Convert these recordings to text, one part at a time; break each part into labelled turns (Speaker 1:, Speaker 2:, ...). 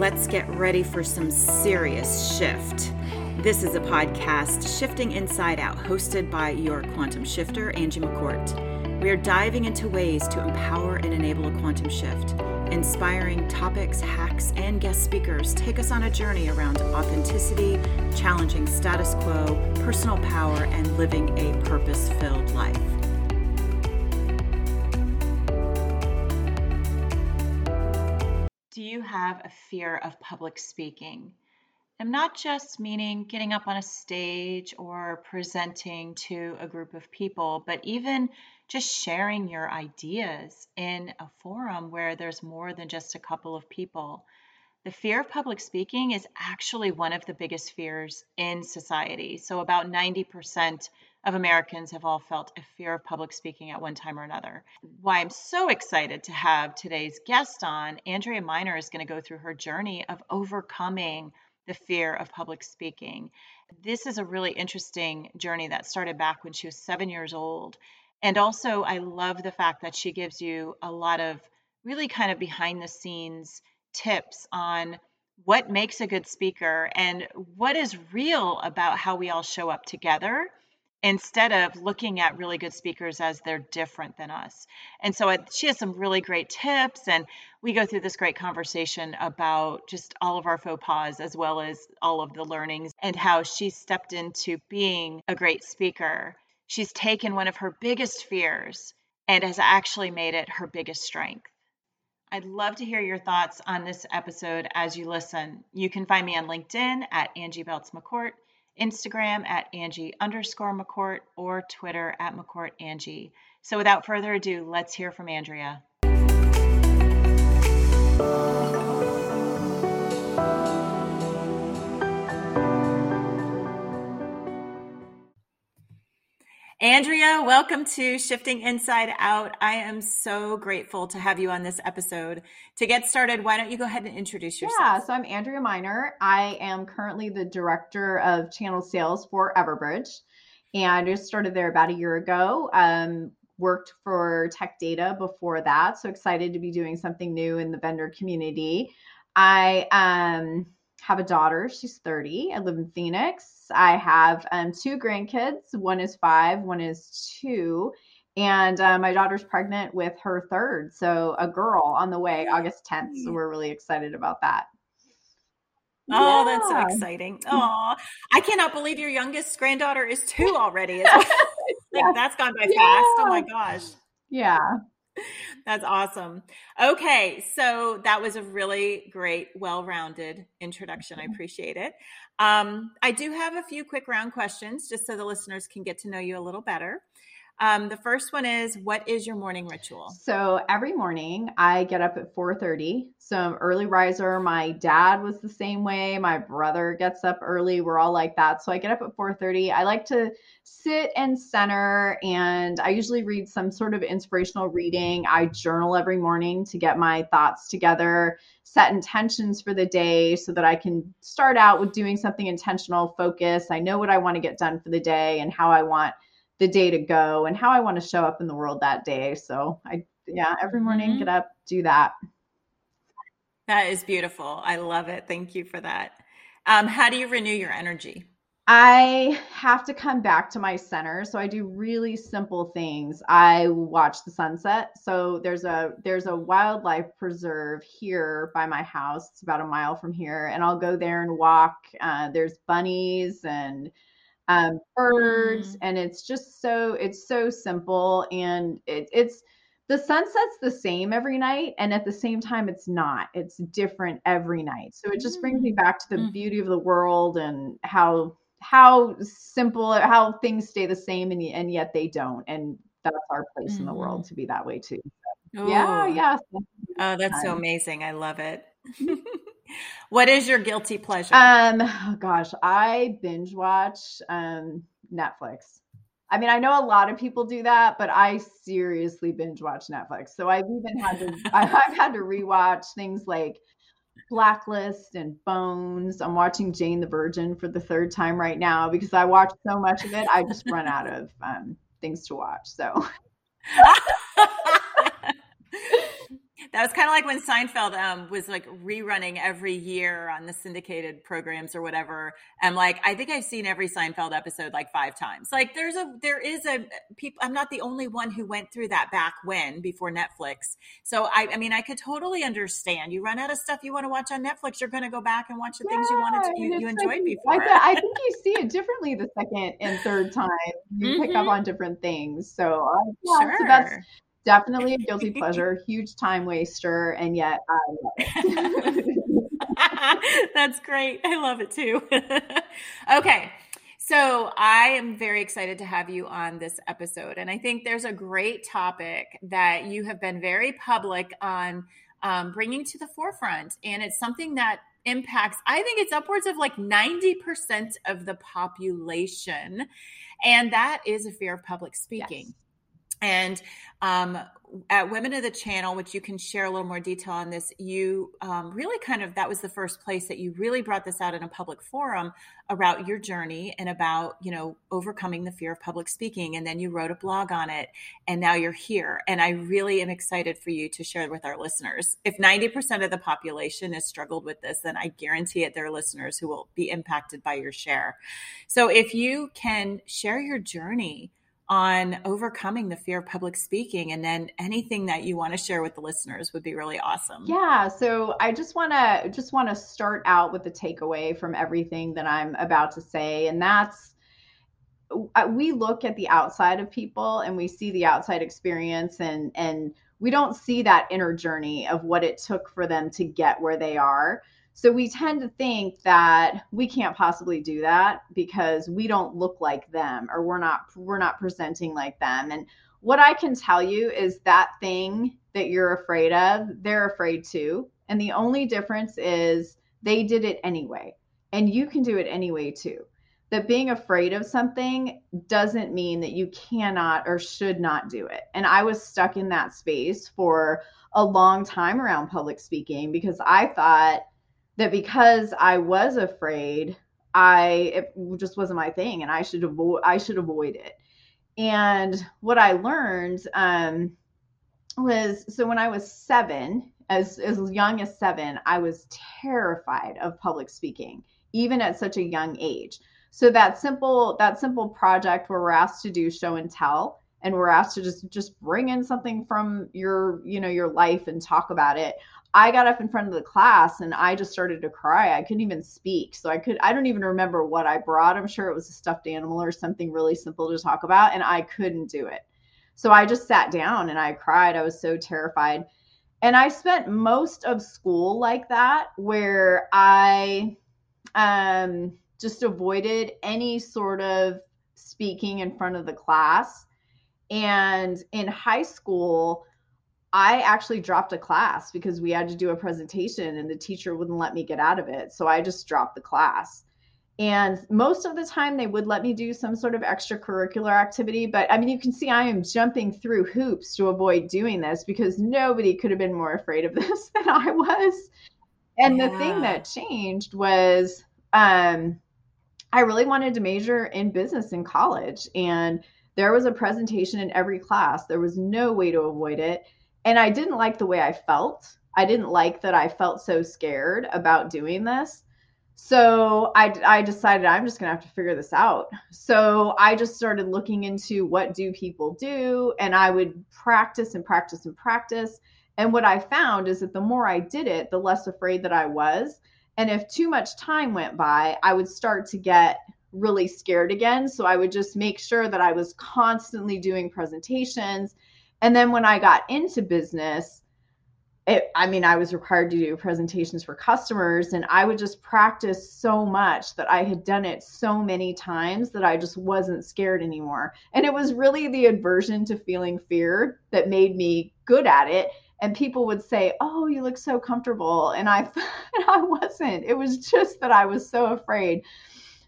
Speaker 1: let's get ready for some serious shift. This is a podcast, Shifting Inside Out, hosted by your quantum shifter, Angie McCourt. We are diving into ways to empower and enable a quantum shift. Inspiring topics, hacks, and guest speakers take us on a journey around authenticity, challenging status quo, personal power, and living a purpose filled life. Have a fear of public speaking? I'm not just meaning getting up on a stage or presenting to a group of people, but even just sharing your ideas in a forum where there's more than just a couple of people. The fear of public speaking is actually one of the biggest fears in society. So, about 90% of Americans have all felt a fear of public speaking at one time or another. Why I'm so excited to have today's guest on, Andrea Miner is going to go through her journey of overcoming the fear of public speaking. This is a really interesting journey that started back when she was seven years old. And also, I love the fact that she gives you a lot of really kind of behind the scenes tips on what makes a good speaker and what is real about how we all show up together instead of looking at really good speakers as they're different than us. And so she has some really great tips, and we go through this great conversation about just all of our faux pas as well as all of the learnings and how she stepped into being a great speaker. She's taken one of her biggest fears and has actually made it her biggest strength. I'd love to hear your thoughts on this episode as you listen. You can find me on LinkedIn at Angie Belts McCourt Instagram at Angie underscore McCourt, or Twitter at McCourt Angie. So without further ado, let's hear from Andrea. Andrea, welcome to Shifting Inside Out. I am so grateful to have you on this episode. To get started, why don't you go ahead and introduce yourself?
Speaker 2: Yeah, so I'm Andrea Miner. I am currently the director of channel sales for Everbridge. And I just started there about a year ago. Um, worked for Tech Data before that. So excited to be doing something new in the vendor community. I um, have a daughter. She's 30. I live in Phoenix. I have um, two grandkids. One is five, one is two. And uh, my daughter's pregnant with her third. So a girl on the way August 10th. So we're really excited about that.
Speaker 1: Oh, yeah. that's so exciting. Oh, I cannot believe your youngest granddaughter is two already. like, yeah. That's gone by yeah. fast. Oh my gosh.
Speaker 2: Yeah.
Speaker 1: That's awesome. Okay, so that was a really great, well rounded introduction. I mm-hmm. appreciate it. Um, I do have a few quick round questions just so the listeners can get to know you a little better. Um, the first one is what is your morning ritual?
Speaker 2: So every morning I get up at 4:30. So I'm early riser. My dad was the same way. My brother gets up early. We're all like that. So I get up at 4:30. I like to sit and center and I usually read some sort of inspirational reading. I journal every morning to get my thoughts together, set intentions for the day so that I can start out with doing something intentional, focus. I know what I want to get done for the day and how I want the day to go and how I want to show up in the world that day. So I, yeah, every morning mm-hmm. get up, do that.
Speaker 1: That is beautiful. I love it. Thank you for that. Um, how do you renew your energy?
Speaker 2: I have to come back to my center. So I do really simple things. I watch the sunset. So there's a there's a wildlife preserve here by my house. It's about a mile from here, and I'll go there and walk. Uh, there's bunnies and um, birds, mm. and it's just so it's so simple, and it, it's the sunset's the same every night, and at the same time, it's not. It's different every night. So it just brings me mm. back to the mm. beauty of the world and how how simple how things stay the same and, and yet they don't and that's our place mm-hmm. in the world mm-hmm. to be that way too so, yeah yeah
Speaker 1: oh that's so amazing i love it what is your guilty pleasure?
Speaker 2: Um, oh gosh, I binge watch um Netflix. I mean, I know a lot of people do that, but I seriously binge watch Netflix. So I've even had to I've had to rewatch things like Blacklist and Bones. I'm watching Jane the Virgin for the third time right now because I watch so much of it. I just run out of um, things to watch. So
Speaker 1: That was kind of like when Seinfeld um, was like rerunning every year on the syndicated programs or whatever. And like, I think I've seen every Seinfeld episode like five times. Like, there's a, there is a people. I'm not the only one who went through that back when before Netflix. So I, I mean, I could totally understand. You run out of stuff you want to watch on Netflix, you're going to go back and watch the yeah, things you wanted to, you, you enjoyed like, before.
Speaker 2: I, I, think you see it differently the second and third time. You mm-hmm. pick up mm-hmm. on different things. So uh, yeah, sure. so that's definitely a guilty pleasure, huge time waster, and yet I love
Speaker 1: it. That's great. I love it too. okay. So, I am very excited to have you on this episode. And I think there's a great topic that you have been very public on um, bringing to the forefront. And it's something that impacts, I think it's upwards of like 90% of the population. And that is a fear of public speaking. Yes. And um, at Women of the Channel, which you can share a little more detail on this, you um, really kind of that was the first place that you really brought this out in a public forum about your journey and about you know overcoming the fear of public speaking. And then you wrote a blog on it, and now you're here. And I really am excited for you to share with our listeners. If 90% of the population has struggled with this, then I guarantee it there are listeners who will be impacted by your share. So if you can share your journey on overcoming the fear of public speaking. And then anything that you want to share with the listeners would be really awesome.
Speaker 2: Yeah. So i just want to just want to start out with the takeaway from everything that i'm about to say. And that's uh, we look at the outside of people and we see the outside experience and and we don't see that inner journey of what it took for them to get where they are so we tend to think that we can't possibly do that because we don't look like them or we're not we're not presenting like them. And what I can tell you is that thing that you're afraid of, they're afraid too. And the only difference is they did it anyway. And you can do it anyway too. That being afraid of something doesn't mean that you cannot or should not do it. And I was stuck in that space for a long time around public speaking because I thought that because I was afraid, I it just wasn't my thing, and I should avoid I should avoid it. And what I learned um, was so when I was seven, as as young as seven, I was terrified of public speaking, even at such a young age. So that simple that simple project where we're asked to do show and tell, and we're asked to just just bring in something from your you know your life and talk about it I got up in front of the class and I just started to cry. I couldn't even speak. So I could I don't even remember what I brought. I'm sure it was a stuffed animal or something really simple to talk about and I couldn't do it. So I just sat down and I cried. I was so terrified. And I spent most of school like that where I um just avoided any sort of speaking in front of the class. And in high school, I actually dropped a class because we had to do a presentation and the teacher wouldn't let me get out of it. So I just dropped the class. And most of the time, they would let me do some sort of extracurricular activity. But I mean, you can see I am jumping through hoops to avoid doing this because nobody could have been more afraid of this than I was. And yeah. the thing that changed was um, I really wanted to major in business in college. And there was a presentation in every class, there was no way to avoid it and I didn't like the way I felt. I didn't like that I felt so scared about doing this. So I, I decided I'm just gonna have to figure this out. So I just started looking into what do people do, and I would practice and practice and practice. And what I found is that the more I did it, the less afraid that I was. And if too much time went by, I would start to get really scared again. So I would just make sure that I was constantly doing presentations and then when I got into business, it, I mean, I was required to do presentations for customers, and I would just practice so much that I had done it so many times that I just wasn't scared anymore. And it was really the aversion to feeling fear that made me good at it. And people would say, "Oh, you look so comfortable," and I, and I wasn't. It was just that I was so afraid.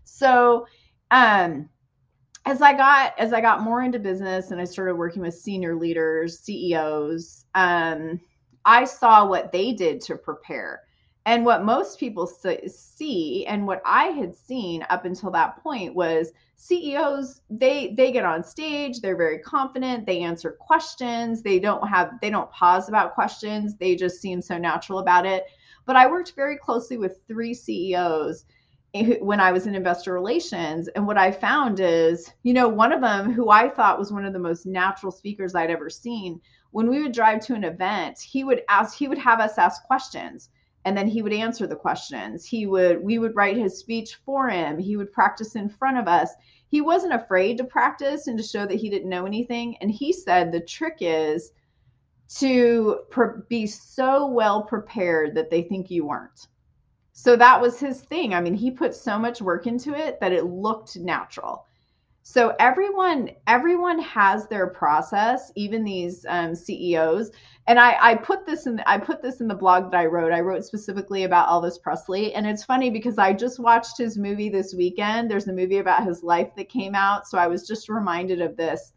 Speaker 2: So, um, as I got as I got more into business and I started working with senior leaders, CEOs, um, I saw what they did to prepare. And what most people see and what I had seen up until that point was CEOs they they get on stage, they're very confident, they answer questions, they don't have they don't pause about questions, they just seem so natural about it. But I worked very closely with three CEOs when I was in investor relations. And what I found is, you know, one of them who I thought was one of the most natural speakers I'd ever seen, when we would drive to an event, he would ask, he would have us ask questions and then he would answer the questions. He would, we would write his speech for him. He would practice in front of us. He wasn't afraid to practice and to show that he didn't know anything. And he said the trick is to be so well prepared that they think you weren't so that was his thing. I mean, he put so much work into it that it looked natural. So everyone, everyone has their process, even these um, CEOs. And I, I put this in, I put this in the blog that I wrote. I wrote specifically about Elvis Presley, and it's funny because I just watched his movie this weekend. There's a movie about his life that came out, so I was just reminded of this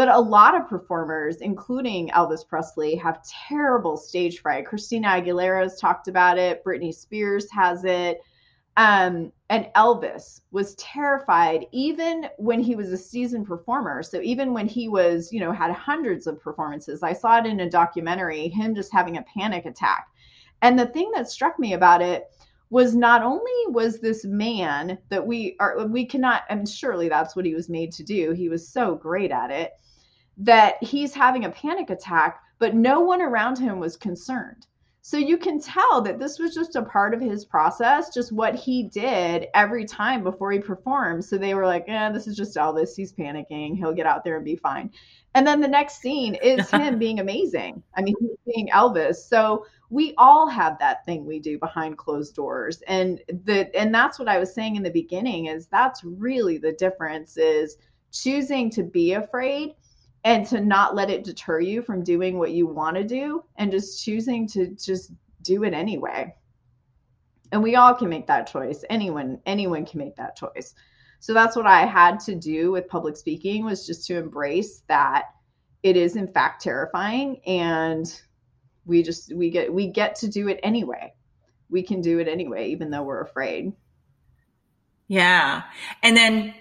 Speaker 2: but a lot of performers, including Elvis Presley, have terrible stage fright. Christina Aguilera has talked about it. Britney Spears has it. Um, and Elvis was terrified even when he was a seasoned performer. So even when he was, you know, had hundreds of performances, I saw it in a documentary, him just having a panic attack. And the thing that struck me about it was not only was this man that we are we cannot and surely that's what he was made to do he was so great at it that he's having a panic attack but no one around him was concerned. So you can tell that this was just a part of his process just what he did every time before he performed. So they were like yeah this is just elvis he's panicking. He'll get out there and be fine. And then the next scene is him being amazing. I mean he's being elvis. So we all have that thing we do behind closed doors. And the and that's what i was saying in the beginning is that's really the difference is choosing to be afraid and to not let it deter you from doing what you want to do and just choosing to just do it anyway. And we all can make that choice. Anyone anyone can make that choice. So that's what i had to do with public speaking was just to embrace that it is in fact terrifying and we just we get we get to do it anyway. We can do it anyway even though we're afraid.
Speaker 3: Yeah. And then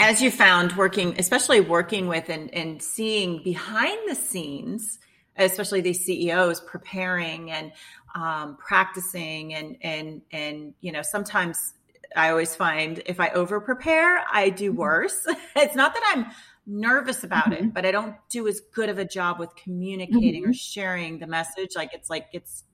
Speaker 3: as you found working especially working with and, and seeing behind the scenes especially these ceos preparing and um, practicing and and and you know sometimes i always find if i over prepare i do mm-hmm. worse it's not that i'm nervous about mm-hmm. it, but I don't do as good of a job with communicating mm-hmm. or sharing the message. Like it's like it's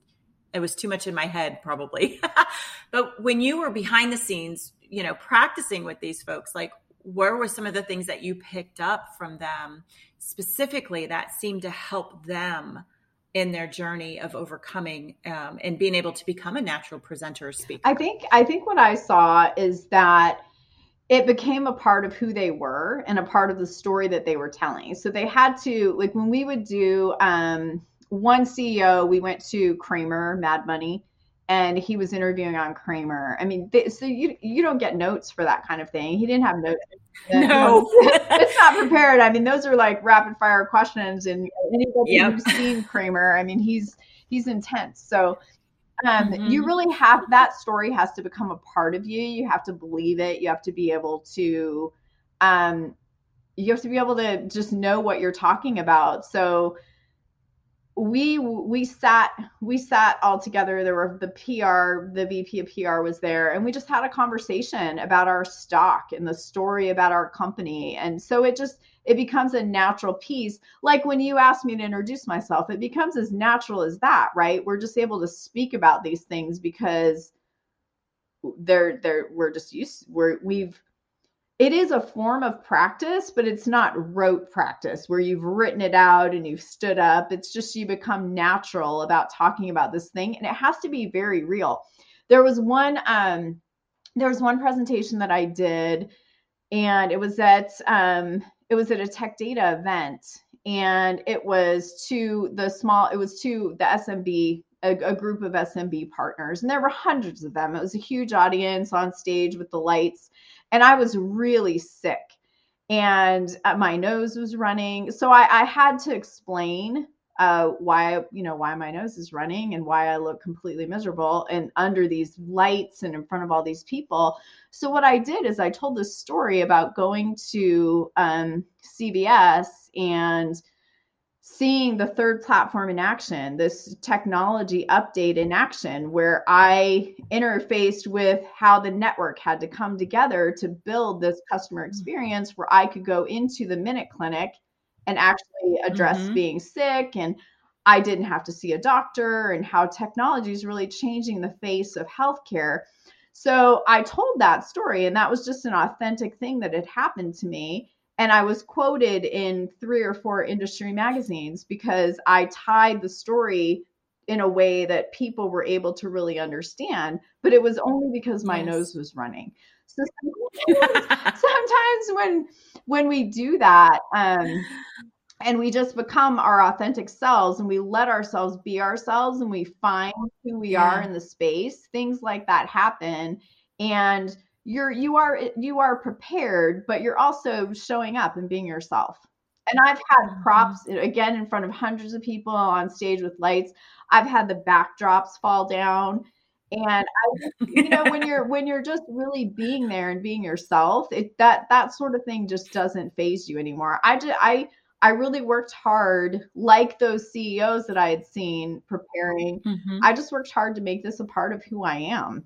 Speaker 3: it was too much in my head probably. but when you were behind the scenes, you know, practicing with these folks, like where were some of the things that you picked up from them specifically that seemed to help them in their journey of overcoming um, and being able to become a natural presenter speaker?
Speaker 2: I think I think what I saw is that it became a part of who they were and a part of the story that they were telling. So they had to like when we would do um, one CEO, we went to Cramer Mad Money, and he was interviewing on Cramer. I mean, they, so you you don't get notes for that kind of thing. He didn't have notes.
Speaker 3: No,
Speaker 2: it's not prepared. I mean, those are like rapid fire questions, and anybody yep. who's seen Cramer, I mean, he's he's intense. So um, mm-hmm. you really have that story has to become a part of you you have to believe it you have to be able to um, you have to be able to just know what you're talking about so we we sat we sat all together. There were the pr the vp of pr was there and we just had a conversation about our stock and the story about our company. And so it just it becomes a natural piece. Like when you asked me to introduce myself it becomes as natural as that right? We're just able to speak about these things because they're they're we're just used we're we've it is a form of practice, but it's not rote practice where you've written it out and you've stood up. It's just you become natural about talking about this thing, and it has to be very real. There was one, um, there was one presentation that I did, and it was at, um, it was at a tech data event, and it was to the small, it was to the SMB a, a, group of SMB partners, and there were hundreds of them. It was a huge audience on stage with the lights and I was really sick and uh, my nose was running. So I, I had to explain uh, why you know why my nose is running and why I look completely miserable and under these lights and in front of all these people. So what I did is I told this story about going to um, CVS and seeing the third platform in action, this technology update in action, where I interfaced with how the network had to come together to build this customer mm-hmm. experience where I could go into the Minute Clinic and actually address mm-hmm. being sick and I didn't have to see a doctor and how technology is really changing the face of healthcare. So I told that story, and that was just an authentic thing that had happened to me. And I was quoted in three or four industry magazines because I tied the story in a way that people were able to really understand, but it was only because my yes. nose was running. So sometimes, sometimes when when we do that, um, and we just become our authentic selves and we let ourselves be ourselves and we find who we yeah. are in the space, things like that happen. And you're you are you are prepared, but you're also showing up and being yourself. And I've had mm-hmm. props again in front of hundreds of people on stage with lights. I've had the backdrops fall down and I, you know when you're when you're just really being there and being yourself it that that sort of thing just doesn't phase you anymore i just i i really worked hard like those ceos that i had seen preparing mm-hmm. i just worked hard to make this a part of who i am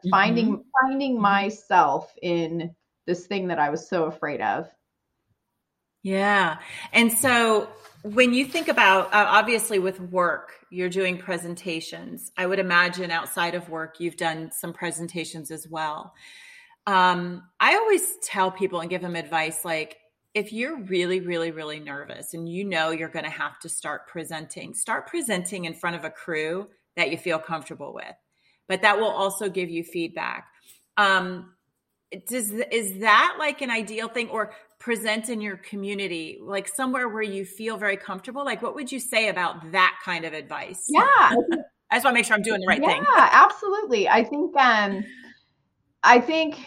Speaker 2: mm-hmm. finding finding mm-hmm. myself in this thing that i was so afraid of.
Speaker 1: Yeah. And so when you think about uh, obviously with work you're doing presentations. I would imagine outside of work you've done some presentations as well. Um, i always tell people and give them advice like if you're really really really nervous and you know you're going to have to start presenting start presenting in front of a crew that you feel comfortable with but that will also give you feedback. Um, does is that like an ideal thing or present in your community like somewhere where you feel very comfortable? Like what would you say about that kind of advice?
Speaker 2: Yeah. I
Speaker 1: just want to make sure i'm doing the right
Speaker 2: yeah,
Speaker 1: thing.
Speaker 2: yeah absolutely. I think um i think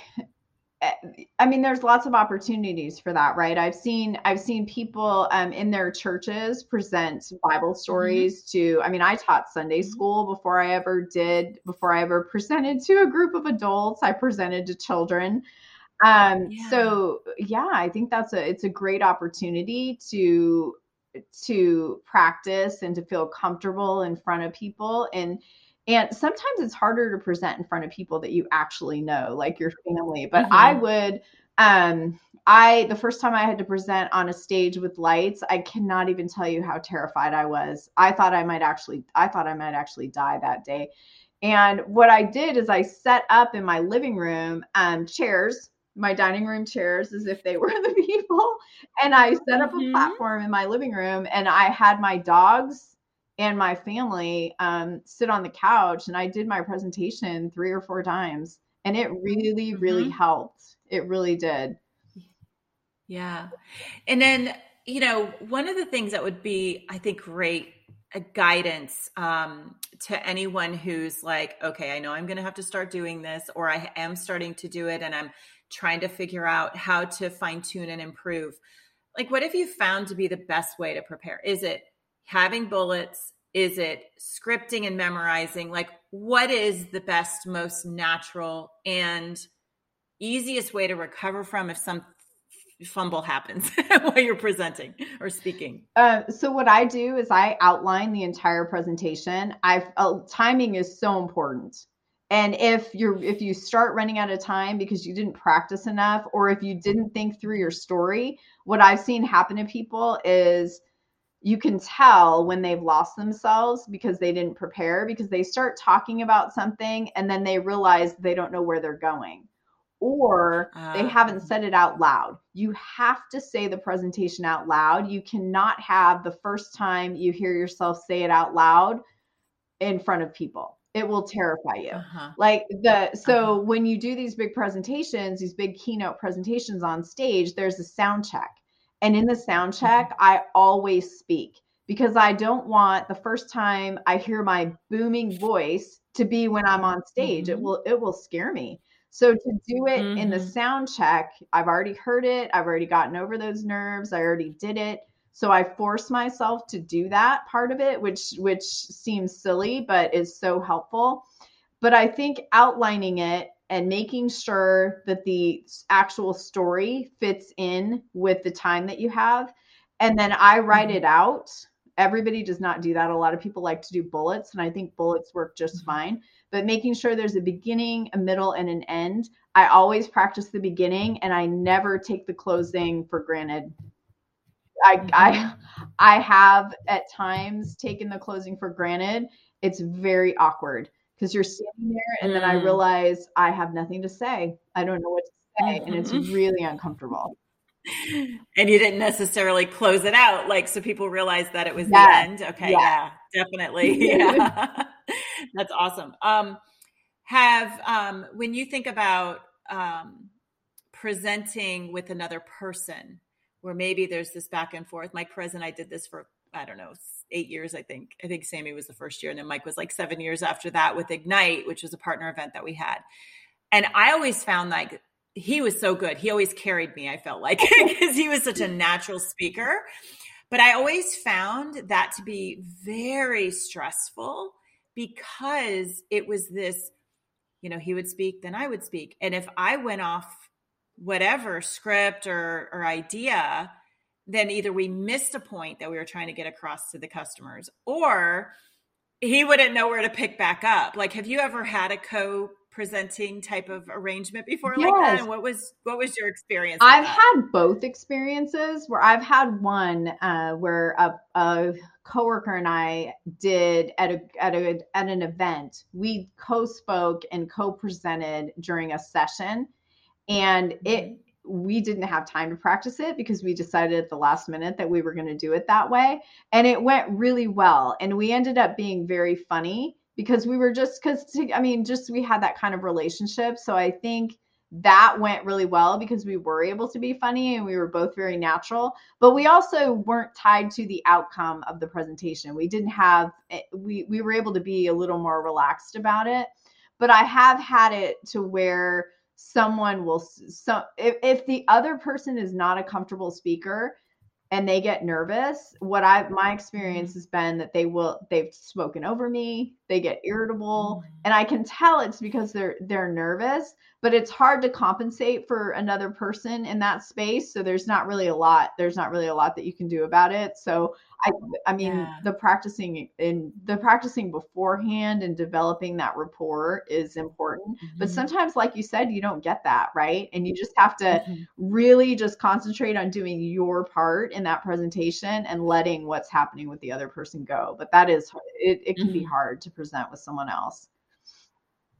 Speaker 2: I mean, there's lots of opportunities for that, right? I've seen I've seen people um, in their churches present Bible mm-hmm. stories mm-hmm. to. I mean, I taught Sunday mm-hmm. school before I ever did before I ever presented to a group of adults. I presented to children. Um, yeah. So yeah, I think that's a it's a great opportunity to to practice and to feel comfortable in front of people and and sometimes it's harder to present in front of people that you actually know, like your family. But mm-hmm. I would, um, I, the first time I had to present on a stage with lights, I cannot even tell you how terrified I was. I thought I might actually, I thought I might actually die that day. And what I did is I set up in my living room um, chairs, my dining room chairs, as if they were the people. And I set up mm-hmm. a platform in my living room and I had my dogs and my family um, sit on the couch and i did my presentation three or four times and it really really mm-hmm. helped it really did
Speaker 1: yeah and then you know one of the things that would be i think great a guidance um, to anyone who's like okay i know i'm going to have to start doing this or i am starting to do it and i'm trying to figure out how to fine tune and improve like what have you found to be the best way to prepare is it having bullets? Is it scripting and memorizing? Like, what is the best, most natural, and easiest way to recover from if some fumble happens while you're presenting or speaking?
Speaker 2: Uh, so what I do is I outline the entire presentation. I've uh, timing is so important. And if you're if you start running out of time because you didn't practice enough or if you didn't think through your story, what I've seen happen to people is you can tell when they've lost themselves because they didn't prepare because they start talking about something and then they realize they don't know where they're going or they haven't said it out loud. You have to say the presentation out loud. You cannot have the first time you hear yourself say it out loud in front of people. It will terrify you. Uh-huh. Like the so uh-huh. when you do these big presentations, these big keynote presentations on stage, there's a sound check and in the sound mm-hmm. check, I always speak because I don't want the first time I hear my booming voice to be when I'm on stage. Mm-hmm. It will it will scare me. So to do it mm-hmm. in the mm-hmm. sound check, I've already heard it. I've already gotten over those nerves. I already did it. So I force myself to do that part of it, which which seems silly, but is so helpful. But I think outlining it and making sure that the actual story fits in with the time that you have. And then I write mm-hmm. it out. Everybody does not do that. A lot of people like to do bullets, and I think bullets work just mm-hmm. fine. But making sure there's a beginning, a middle, and an end. I always practice the beginning, and I never take the closing for granted I, mm-hmm. I I have at times taken the closing for granted. It's very awkward because you're sitting there and mm. then I mm. realize I have nothing to say. I don't know what to say mm-hmm. and it's mm-hmm. really uncomfortable.
Speaker 1: And you didn't necessarily close it out like so people realize that it was the end. Okay, yeah, yeah definitely. Yeah. That's awesome. Um have um when you think about um presenting with another person where maybe there's this back and forth. Mike Perez and I did this for I don't know eight years. I think I think Sammy was the first year, and then Mike was like seven years after that with Ignite, which was a partner event that we had. And I always found like he was so good. He always carried me. I felt like because he was such a natural speaker. But I always found that to be very stressful because it was this, you know, he would speak, then I would speak. And if I went off whatever script or, or idea, then either we missed a point that we were trying to get across to the customers or he wouldn't know where to pick back up. Like, have you ever had a co presenting type of arrangement before yes. like that? And what was what was your experience?
Speaker 2: I've had both experiences where I've had one uh, where a, a coworker and I did at a at a at an event. We co-spoke and co-presented during a session and it mm-hmm. We didn't have time to practice it because we decided at the last minute that we were going to do it that way. And it went really well. And we ended up being very funny because we were just because i mean just we had that kind of relationship. So i think that went really well because we were able to be funny and we were both very natural. But we also weren't tied to the outcome of the presentation. We didn't have eh, we we were able to be a little more relaxed about it. But i have had it to where someone will so if, if the other person is not a comfortable speaker and they get nervous what i my experience mm-hmm. has been that they will they've spoken over me they get irritable mm-hmm. and i can tell it's because they're they're nervous but it's hard to compensate for another person in that space so there's not really a lot there's not really a lot that you can do about it so I, I mean, yeah. the practicing in the practicing beforehand and developing that rapport is important. Mm-hmm. But sometimes, like you said, you don't get that right, and you just have to mm-hmm. really just concentrate on doing your part in that presentation and letting what's happening with the other person go. But that is it. It can mm-hmm. be hard to present with someone else.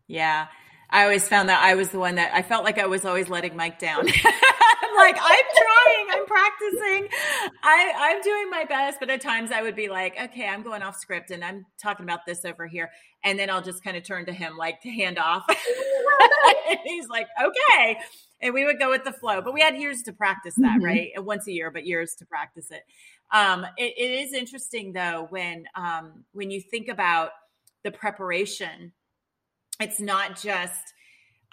Speaker 1: Yeah, I always found that I was the one that I felt like I was always letting Mike down. I'm like, I'm trying, I'm practicing, I, I'm doing my best. But at times I would be like, okay, I'm going off script and I'm talking about this over here. And then I'll just kind of turn to him like to hand off. and he's like, okay. And we would go with the flow. But we had years to practice that, mm-hmm. right? Once a year, but years to practice it. Um, it, it is interesting though when um, when you think about the preparation, it's not just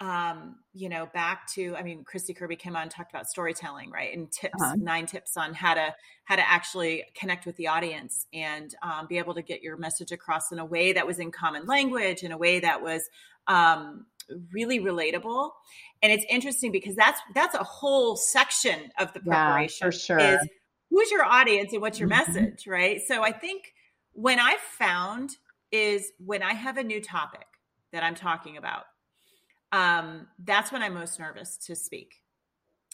Speaker 1: um, you know, back to, I mean, Christy Kirby came on and talked about storytelling, right? And tips, uh-huh. nine tips on how to, how to actually connect with the audience and um, be able to get your message across in a way that was in common language, in a way that was um, really relatable. And it's interesting because that's, that's a whole section of the preparation.
Speaker 2: Yeah, for sure.
Speaker 1: Is who's your audience and what's your mm-hmm. message, right? So I think when I found is when I have a new topic that I'm talking about, um, that's when I'm most nervous to speak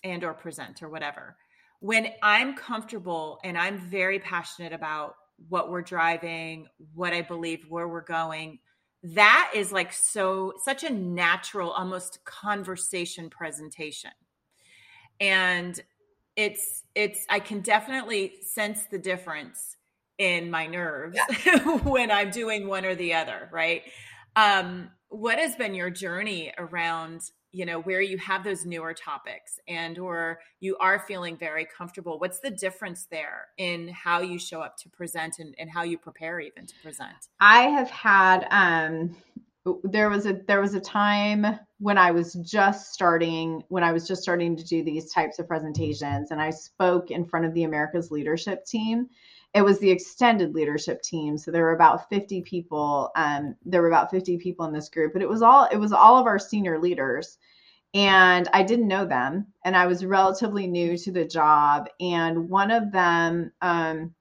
Speaker 1: and or present or whatever. When I'm comfortable and I'm very passionate about what we're driving, what I believe, where we're going, that is like so such a natural almost conversation presentation. And it's it's I can definitely sense the difference in my nerves yeah. when I'm doing one or the other, right? Um what has been your journey around you know where you have those newer topics and or you are feeling very comfortable what's the difference there in how you show up to present and, and how you prepare even to present
Speaker 2: i have had um there was a there was a time when I was just starting, when I was just starting to do these types of presentations, and I spoke in front of the America's leadership team. It was the extended leadership team, so there were about 50 people. Um, there were about 50 people in this group, but it was all it was all of our senior leaders, and I didn't know them, and I was relatively new to the job. And one of them, um,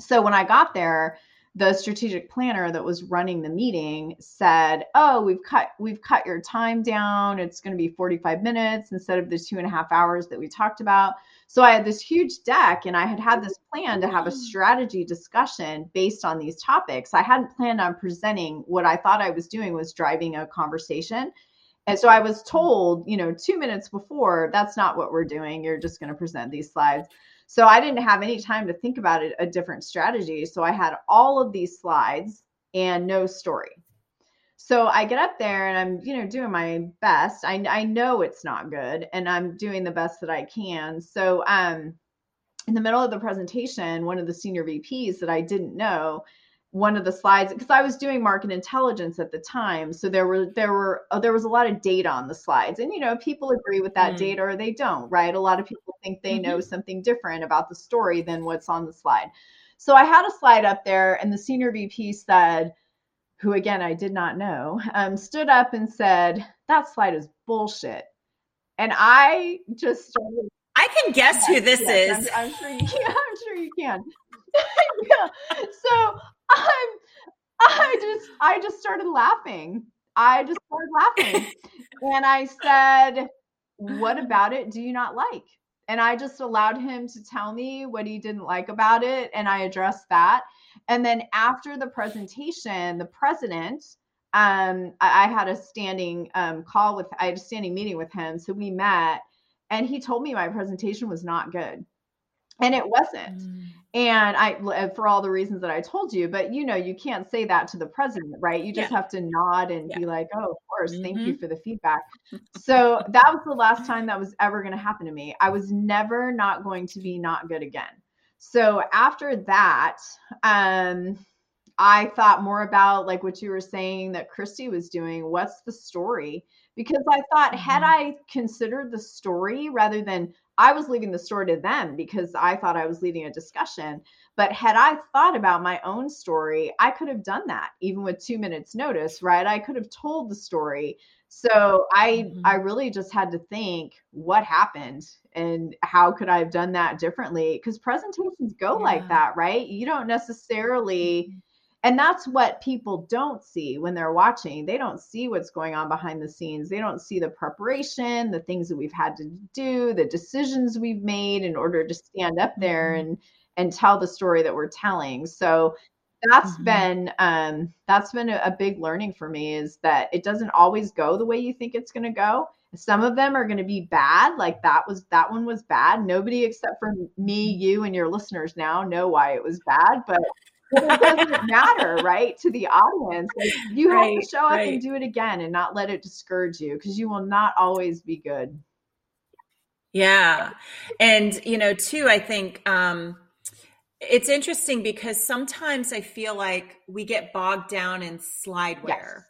Speaker 2: so when I got there, the strategic planner that was running the meeting said, "Oh, we've cut we've cut your time down. It's going to be 45 minutes instead of the two and a half hours that we talked about." So I had this huge deck, and I had had this plan to have a mm. strategy discussion based on these topics. I hadn't planned on presenting. What I thought I was doing was driving a conversation. And so I was mm. told, you know, two minutes before, that's not what we're doing. You're just going to present these slides. So I didn't have any time to think about it, a different strategy. So I had all of these slides and no story. So I get up there and I'm, you know, doing my best. I, I know it's not good and I'm doing the best that I can. So um in the middle of the presentation, one of the senior VPs that I didn't know one of the slides because I was doing market intelligence at the time. So there were there were uh, there was a lot of data on the slides, and you know people agree with that mm. data or they don't, right? A lot of people think they mm-hmm. know something different about the story than what's on the slide. So I had a slide up there, and the senior VP said, who again I did not know, um, stood up and said that slide is bullshit, and I just started.
Speaker 1: I can guess who this yes,
Speaker 2: is. I'm, I'm, sure you can. I'm sure you can. yeah. So I'm I just I just started laughing. I just started laughing. and I said, "What about it do you not like?" And I just allowed him to tell me what he didn't like about it and I addressed that. And then after the presentation, the president um, I, I had a standing um, call with I had a standing meeting with him. So we met and he told me my presentation was not good and it wasn't mm. and i for all the reasons that i told you but you know you can't say that to the president right you just yeah. have to nod and yeah. be like oh of course mm-hmm. thank you mm-hmm. for the feedback so that was the last time that was ever going to happen to me i was never not going to be not good again so after that um i thought more about like what you were saying that christy was doing what's the story because i thought mm-hmm. had i considered the story rather than I was leaving the story to them because I thought I was leading a discussion. But had I thought about my own story, I could have done that even with two minutes notice, right? I could have told the story. So I mm-hmm. I really just had to think what happened and how could I have done that differently? Because presentations go yeah. like that, right? You don't necessarily mm-hmm and that's what people don't see when they're watching. They don't see what's going on behind the scenes. They don't see the preparation the things that we've had to do the decisions we've made in order to stand up there mm-hmm. and and tell the story that we're telling. So that's mm-hmm. been um that's been a, a big learning for me is that it doesn't always go the way you think it's going to go. Some of them are going to be bad like that was that one was bad. Nobody except for me you and your listeners now know why it was bad but it doesn't matter, right? To the audience. Like, you right, have to show up right. and do it again and not let it discourage you because you will not always be good.
Speaker 1: Yeah. And, you know, too, I think um, it's interesting because sometimes I feel like we get bogged down in slideware. Yes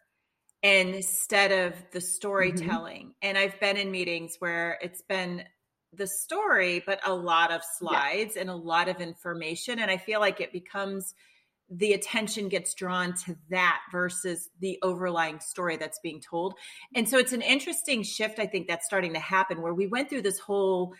Speaker 1: instead of the mm-hmm. storytelling. Mm-hmm. And I've been in meetings where it's been the story, but a lot of slides yeah. and a lot of information. And I feel like it becomes the attention gets drawn to that versus the overlying story that's being told. And so it's an interesting shift, I think, that's starting to happen where we went through this whole,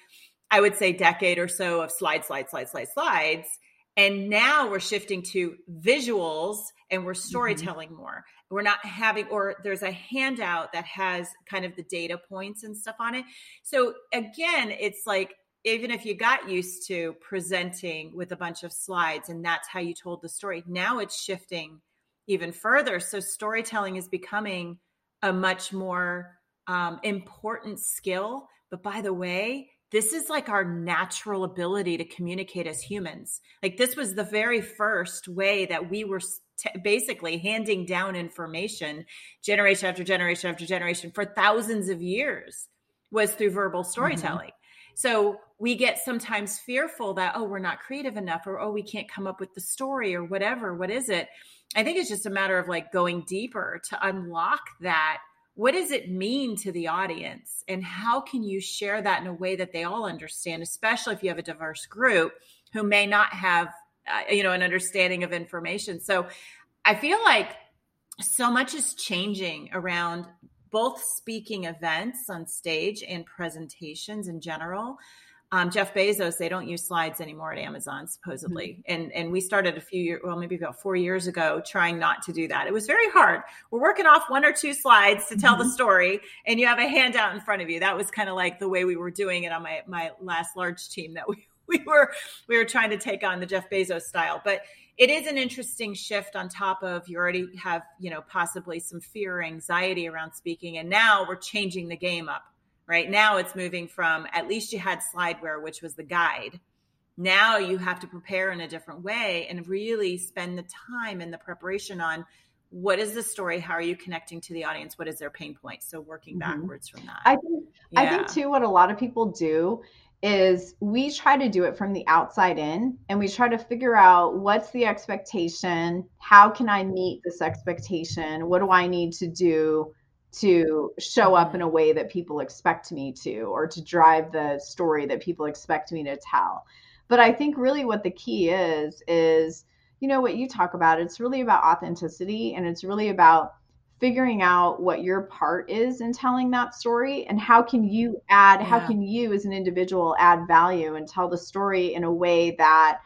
Speaker 1: I would say, decade or so of slide, slide, slide, slide, slides. And now we're shifting to visuals and we're mm-hmm. storytelling mm-hmm. more. We're not having, or there's a handout that has kind of the data points and stuff on it. So again, it's like even if you got used to presenting with a bunch of slides and that's how you told the story, now it's shifting even further. So storytelling is becoming a much more um, important skill. But by the way, this is like our natural ability to communicate as humans. Like this was the very first way that we were t- basically handing down information generation after generation after generation for thousands of years was through verbal mm-hmm. storytelling. Mm-hmm. So we get sometimes fearful that, oh, we're not creative enough, or oh, we can't come up with the story, or whatever. What is it? I think it's just a matter of like going deeper to unlock that what does it mean to the audience? And how can you share that in a way that they all understand especially if you have a diverse group who may not have uh, you know an understanding of information? So i feel like so much is changing around both speaking events on stage and presentations in general um, Jeff Bezos, they don't use slides anymore at Amazon, supposedly. Mm-hmm. And and we started a few years, well, maybe about four years ago, trying not to do that. It was very hard. We're working off one or two slides to tell mm-hmm. the story, and you have a handout in front of you. That was kind of like the way we were doing it on my my last large team that we we were we were trying to take on the Jeff Bezos style. But it is an interesting shift on top of you already have, you know, possibly some fear or anxiety around speaking. And now we're changing the game up right? Now it's moving from at least you had slideware, which was the guide. Now you have to prepare in a different way and really spend the time and the preparation on what is the story? How are you connecting to the audience? What is their pain point? So working mm-hmm. backwards from that.
Speaker 2: I think yeah. I think too what a lot of people do is we try to do it from the outside in and we try to figure out what's the expectation how can i meet this expectation what do i need to do to show up in mm-hmm. a way that people expect me to or to drive the story that people expect me to tell. But i think really what the key is is you know what you talk about it's really about authenticity and it's really about figuring out what your part is in telling that story and how can you add yeah. how can you as an individual add value and tell the story in a way that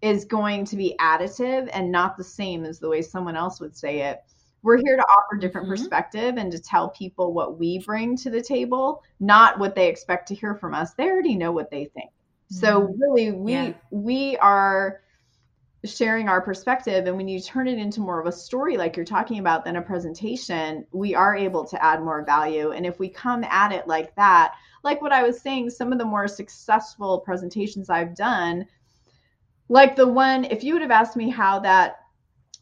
Speaker 2: is going to be additive and not the same as the way someone else would say it we're here to offer different mm-hmm. perspective and to tell people what we bring to the table not what they expect to hear from us they already know what they think so mm-hmm. really we yeah. we are sharing our perspective and when you turn it into more of a story like you're talking about than a presentation we are able to add more value and if we come at it like that like what i was saying some of the more successful presentations i've done like the one if you would have asked me how that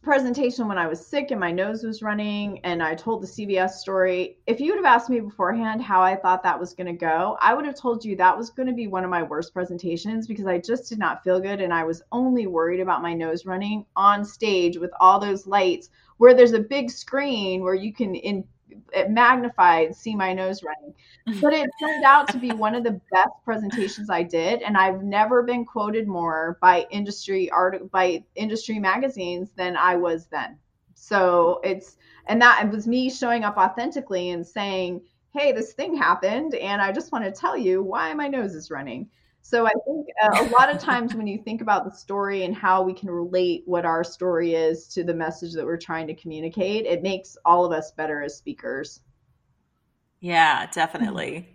Speaker 2: presentation when I was sick and my nose was running and I told the CVS story. If you would have asked me beforehand how I thought that was going to go, I would have told you that was going to be one of my worst presentations because I just did not feel good and I was only worried about my nose running on stage with all those lights where there's a big screen where you can in it magnified see my nose running. But it turned out to be one of the best presentations i did and i've never been quoted more by industry art by industry magazines than i was then. So it's and that it was me showing up authentically and saying hey this thing happened and i just want to tell you why my nose is running so I think uh, a lot of times when you think about the story and how we can relate what our story is to the message that we're trying to communicate, it makes all of us better as speakers.
Speaker 1: Yeah, definitely.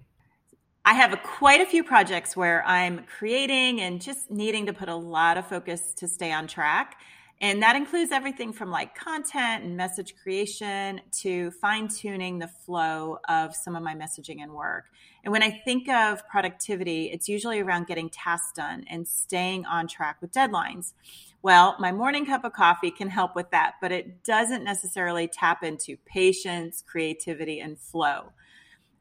Speaker 1: I have a, quite a few projects where I'm creating and just needing to put a lot of focus to stay on track. And that includes everything from like content and message creation to fine tuning the flow of some of my messaging and work. And when I think of productivity, it's usually around getting tasks done and staying on track with deadlines. Well, my morning cup of coffee can help with that, but it doesn't necessarily tap into patience, creativity, and flow.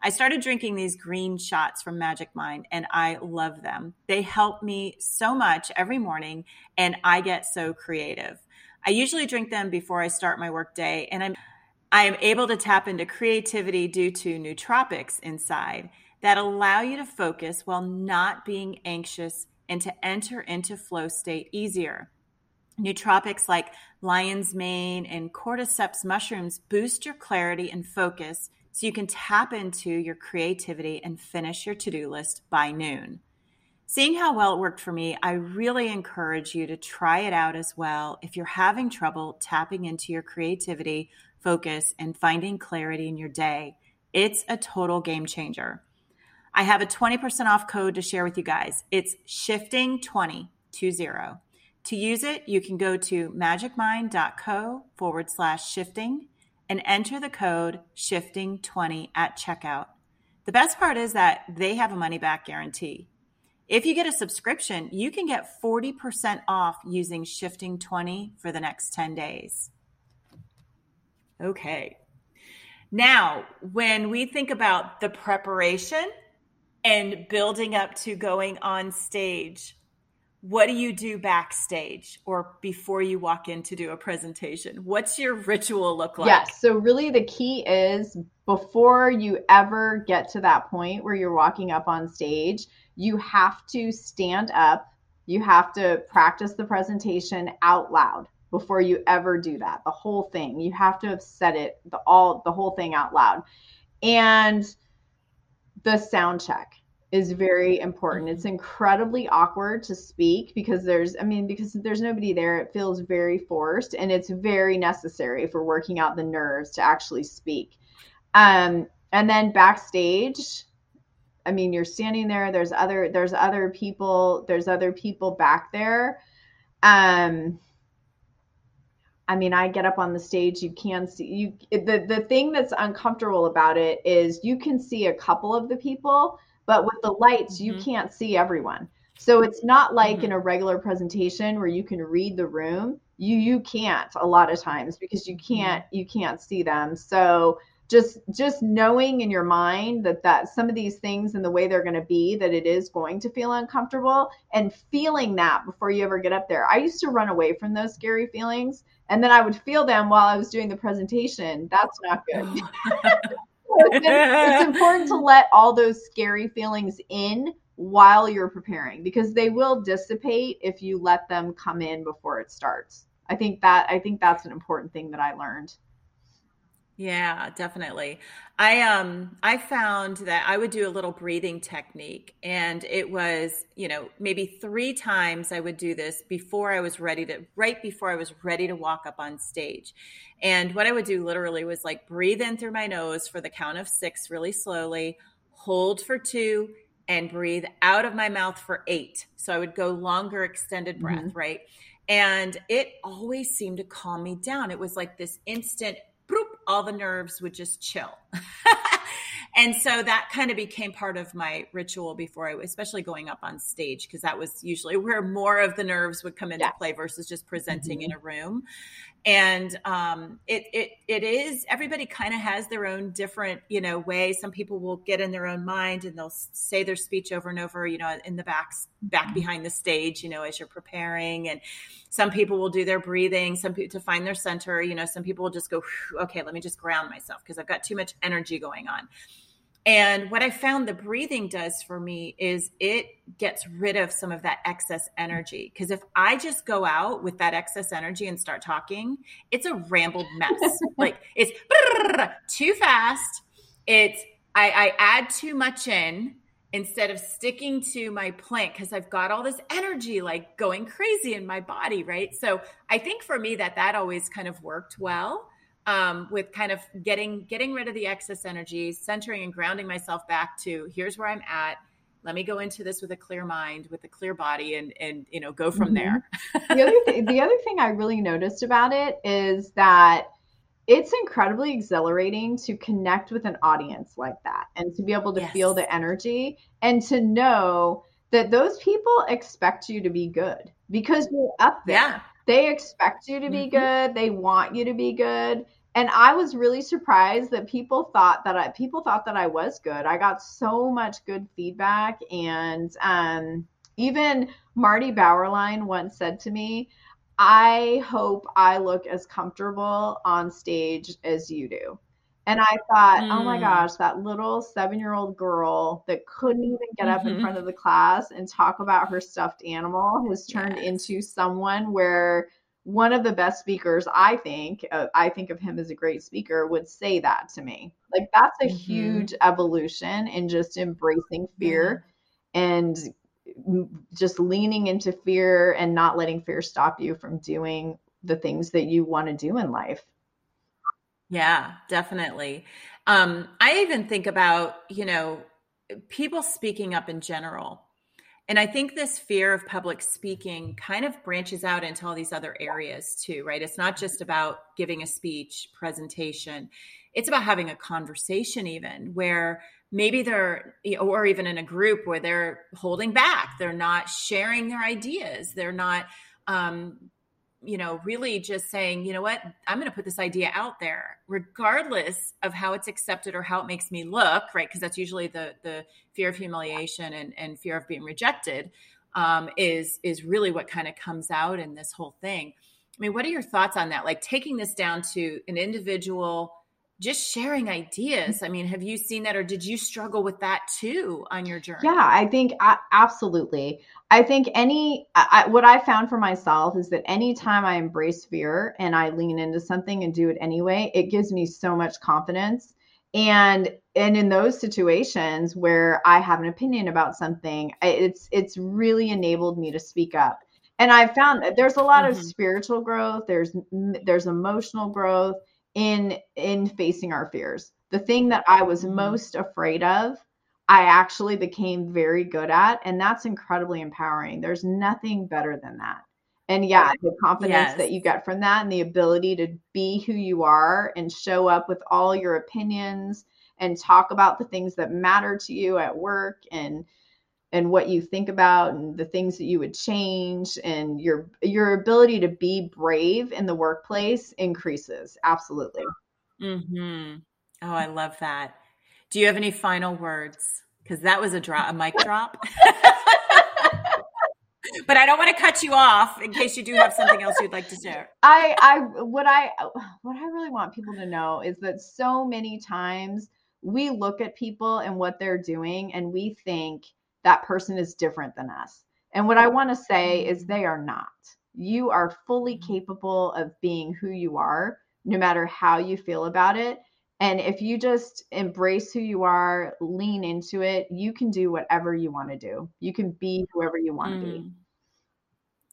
Speaker 1: I started drinking these green shots from Magic Mind and I love them. They help me so much every morning and I get so creative. I usually drink them before I start my workday and I'm I am able to tap into creativity due to nootropics inside that allow you to focus while not being anxious and to enter into flow state easier. Nootropics like lion's mane and cordyceps mushrooms boost your clarity and focus so you can tap into your creativity and finish your to do list by noon. Seeing how well it worked for me, I really encourage you to try it out as well if you're having trouble tapping into your creativity, focus, and finding clarity in your day. It's a total game changer. I have a 20% off code to share with you guys. It's shifting2020. To use it, you can go to magicmind.co forward slash shifting and enter the code shifting20 at checkout. The best part is that they have a money back guarantee. If you get a subscription, you can get 40% off using shifting20 for the next 10 days. Okay. Now, when we think about the preparation and building up to going on stage. What do you do backstage or before you walk in to do a presentation? What's your ritual look like?
Speaker 2: Yes. So, really, the key is before you ever get to that point where you're walking up on stage, you have to stand up. You have to practice the presentation out loud before you ever do that. The whole thing. You have to have said it the all the whole thing out loud. And the sound check is very important. It's mm-hmm. incredibly awkward to speak because there's, I mean, because there's nobody there. It feels very forced and it's very necessary for working out the nerves to actually speak. Um, and then backstage, I mean, you're standing there. There's other, there's other people. There's other people back there. Um, I mean, I get up on the stage, you can see you the the thing that's uncomfortable about it is you can see a couple of the people, but with the lights, mm-hmm. you can't see everyone. So it's not like mm-hmm. in a regular presentation where you can read the room. You you can't a lot of times because you mm-hmm. can't you can't see them. So just just knowing in your mind that that some of these things and the way they're going to be that it is going to feel uncomfortable and feeling that before you ever get up there. I used to run away from those scary feelings and then I would feel them while I was doing the presentation. That's not good. it's important to let all those scary feelings in while you're preparing because they will dissipate if you let them come in before it starts. I think that I think that's an important thing that I learned.
Speaker 1: Yeah, definitely. I um I found that I would do a little breathing technique and it was, you know, maybe 3 times I would do this before I was ready to right before I was ready to walk up on stage. And what I would do literally was like breathe in through my nose for the count of 6 really slowly, hold for 2 and breathe out of my mouth for 8. So I would go longer extended breath, mm-hmm. right? And it always seemed to calm me down. It was like this instant all the nerves would just chill. and so that kind of became part of my ritual before I, especially going up on stage, because that was usually where more of the nerves would come into yes. play versus just presenting mm-hmm. in a room and um, it it it is everybody kind of has their own different you know way. Some people will get in their own mind and they'll say their speech over and over, you know, in the back back mm-hmm. behind the stage, you know, as you're preparing. And some people will do their breathing. Some people to find their center. You know, some people will just go, okay, let me just ground myself because I've got too much energy going on. And what I found the breathing does for me is it gets rid of some of that excess energy. Because if I just go out with that excess energy and start talking, it's a rambled mess. like it's too fast. It's I, I add too much in instead of sticking to my plank because I've got all this energy like going crazy in my body, right? So I think for me that that always kind of worked well um, with kind of getting getting rid of the excess energy, centering and grounding myself back to here's where I'm at. Let me go into this with a clear mind, with a clear body, and and you know go from mm-hmm. there.
Speaker 2: the other th- the other thing I really noticed about it is that it's incredibly exhilarating to connect with an audience like that and to be able to yes. feel the energy and to know that those people expect you to be good because you're up there. Yeah. They expect you to be mm-hmm. good. They want you to be good. And I was really surprised that people thought that I people thought that I was good. I got so much good feedback and um, even Marty Bauerlein once said to me, I hope I look as comfortable on stage as you do. And I thought, mm. oh my mm. gosh, that little seven year old girl that couldn't even get up mm-hmm. in front of the class and talk about her stuffed animal has turned yes. into someone where one of the best speakers, I think, uh, I think of him as a great speaker, would say that to me. Like, that's a mm-hmm. huge evolution in just embracing fear and just leaning into fear and not letting fear stop you from doing the things that you want to do in life.
Speaker 1: Yeah, definitely. Um, I even think about, you know, people speaking up in general. And I think this fear of public speaking kind of branches out into all these other areas too, right? It's not just about giving a speech, presentation. It's about having a conversation, even where maybe they're, or even in a group where they're holding back, they're not sharing their ideas, they're not um, you know, really just saying, you know what, I'm going to put this idea out there, regardless of how it's accepted or how it makes me look, right? Because that's usually the the fear of humiliation and, and fear of being rejected. um, is is really what kind of comes out in this whole thing. I mean, what are your thoughts on that? Like taking this down to an individual, just sharing ideas. I mean, have you seen that, or did you struggle with that too on your journey?
Speaker 2: Yeah, I think uh, absolutely. I think any I, what I found for myself is that anytime I embrace fear and I lean into something and do it anyway, it gives me so much confidence and and in those situations where i have an opinion about something it's it's really enabled me to speak up and i've found that there's a lot mm-hmm. of spiritual growth there's there's emotional growth in in facing our fears the thing that i was mm-hmm. most afraid of i actually became very good at and that's incredibly empowering there's nothing better than that and yeah, the confidence yes. that you get from that and the ability to be who you are and show up with all your opinions and talk about the things that matter to you at work and and what you think about and the things that you would change and your your ability to be brave in the workplace increases absolutely.
Speaker 1: Mhm oh i love that. Do you have any final words? Because that was a drop a mic drop. But I don't want to cut you off in case you do have something else you'd like to share.
Speaker 2: I, I, what I, what I really want people to know is that so many times we look at people and what they're doing and we think that person is different than us. And what I want to say is they are not. You are fully capable of being who you are, no matter how you feel about it. And if you just embrace who you are, lean into it, you can do whatever you want to do. You can be whoever you want to mm. be.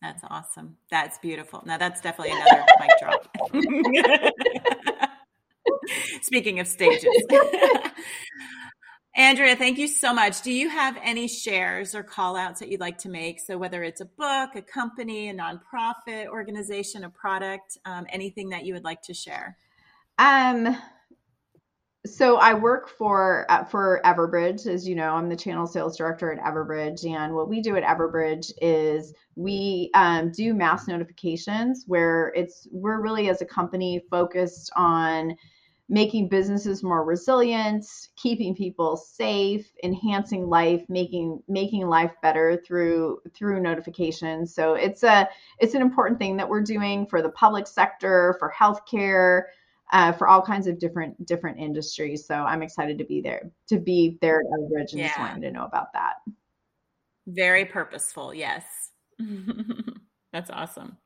Speaker 1: That's awesome. That's beautiful. Now that's definitely another mic drop. Speaking of stages. Andrea, thank you so much. Do you have any shares or call outs that you'd like to make? So, whether it's a book, a company, a nonprofit organization, a product, um, anything that you would like to share?
Speaker 2: Um, so I work for uh, for Everbridge, as you know, I'm the channel sales director at Everbridge, and what we do at Everbridge is we um, do mass notifications, where it's we're really as a company focused on making businesses more resilient, keeping people safe, enhancing life, making making life better through through notifications. So it's a it's an important thing that we're doing for the public sector, for healthcare uh, for all kinds of different different industries. So I'm excited to be there to be there at Everbridge and yeah. just wanting to know about that.
Speaker 1: Very purposeful, yes. That's awesome.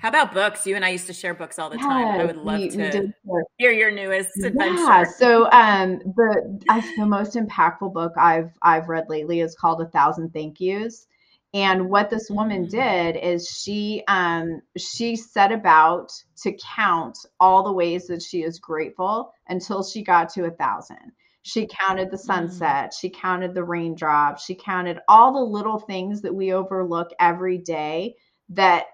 Speaker 1: How about books? You and I used to share books all the time. I would love we, to we hear your newest adventure. Yeah.
Speaker 2: So um, the I, the most impactful book I've I've read lately is called A Thousand Thank Yous. And what this woman mm. did is she um, she set about to count all the ways that she is grateful until she got to a thousand. She counted the mm. sunset, she counted the raindrops, she counted all the little things that we overlook every day that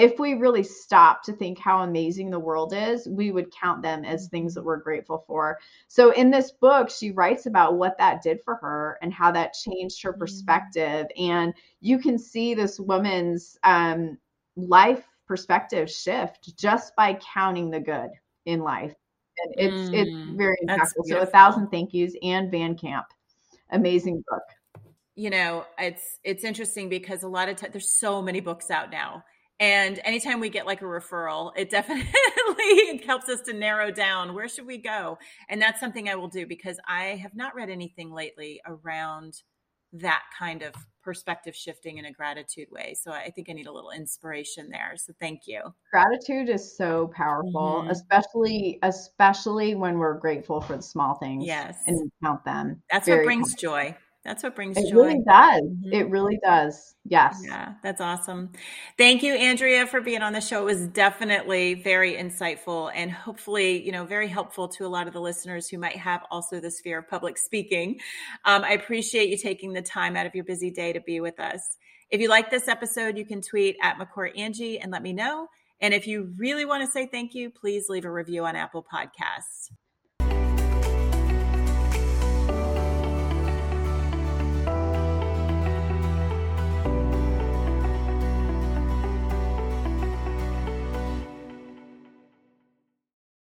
Speaker 2: if we really stop to think how amazing the world is, we would count them as things that we're grateful for. So in this book, she writes about what that did for her and how that changed her mm. perspective. And you can see this woman's um, life perspective shift just by counting the good in life. And it's mm, it's very impactful. So a thousand thank yous Ann Voskamp. Amazing book.
Speaker 1: You know, it's it's interesting because a lot of times there's so many books out now and anytime we get like a referral, it definitely helps us to narrow down where should we go. And that's something I will do because I have not read anything lately around that kind of perspective shifting in a gratitude way. So I think I need a little inspiration there. So thank you.
Speaker 2: Gratitude is so powerful, mm-hmm. especially especially when we're grateful for the small things.
Speaker 1: Yes.
Speaker 2: And count them.
Speaker 1: That's Very what brings powerful. joy. That's what brings
Speaker 2: it
Speaker 1: joy. It
Speaker 2: really does. Mm-hmm. It really does. Yes.
Speaker 1: Yeah, that's awesome. Thank you, Andrea, for being on the show. It was definitely very insightful and hopefully, you know, very helpful to a lot of the listeners who might have also this fear of public speaking. Um, I appreciate you taking the time out of your busy day to be with us. If you like this episode, you can tweet at McCourt Angie and let me know. And if you really want to say thank you, please leave a review on Apple Podcasts.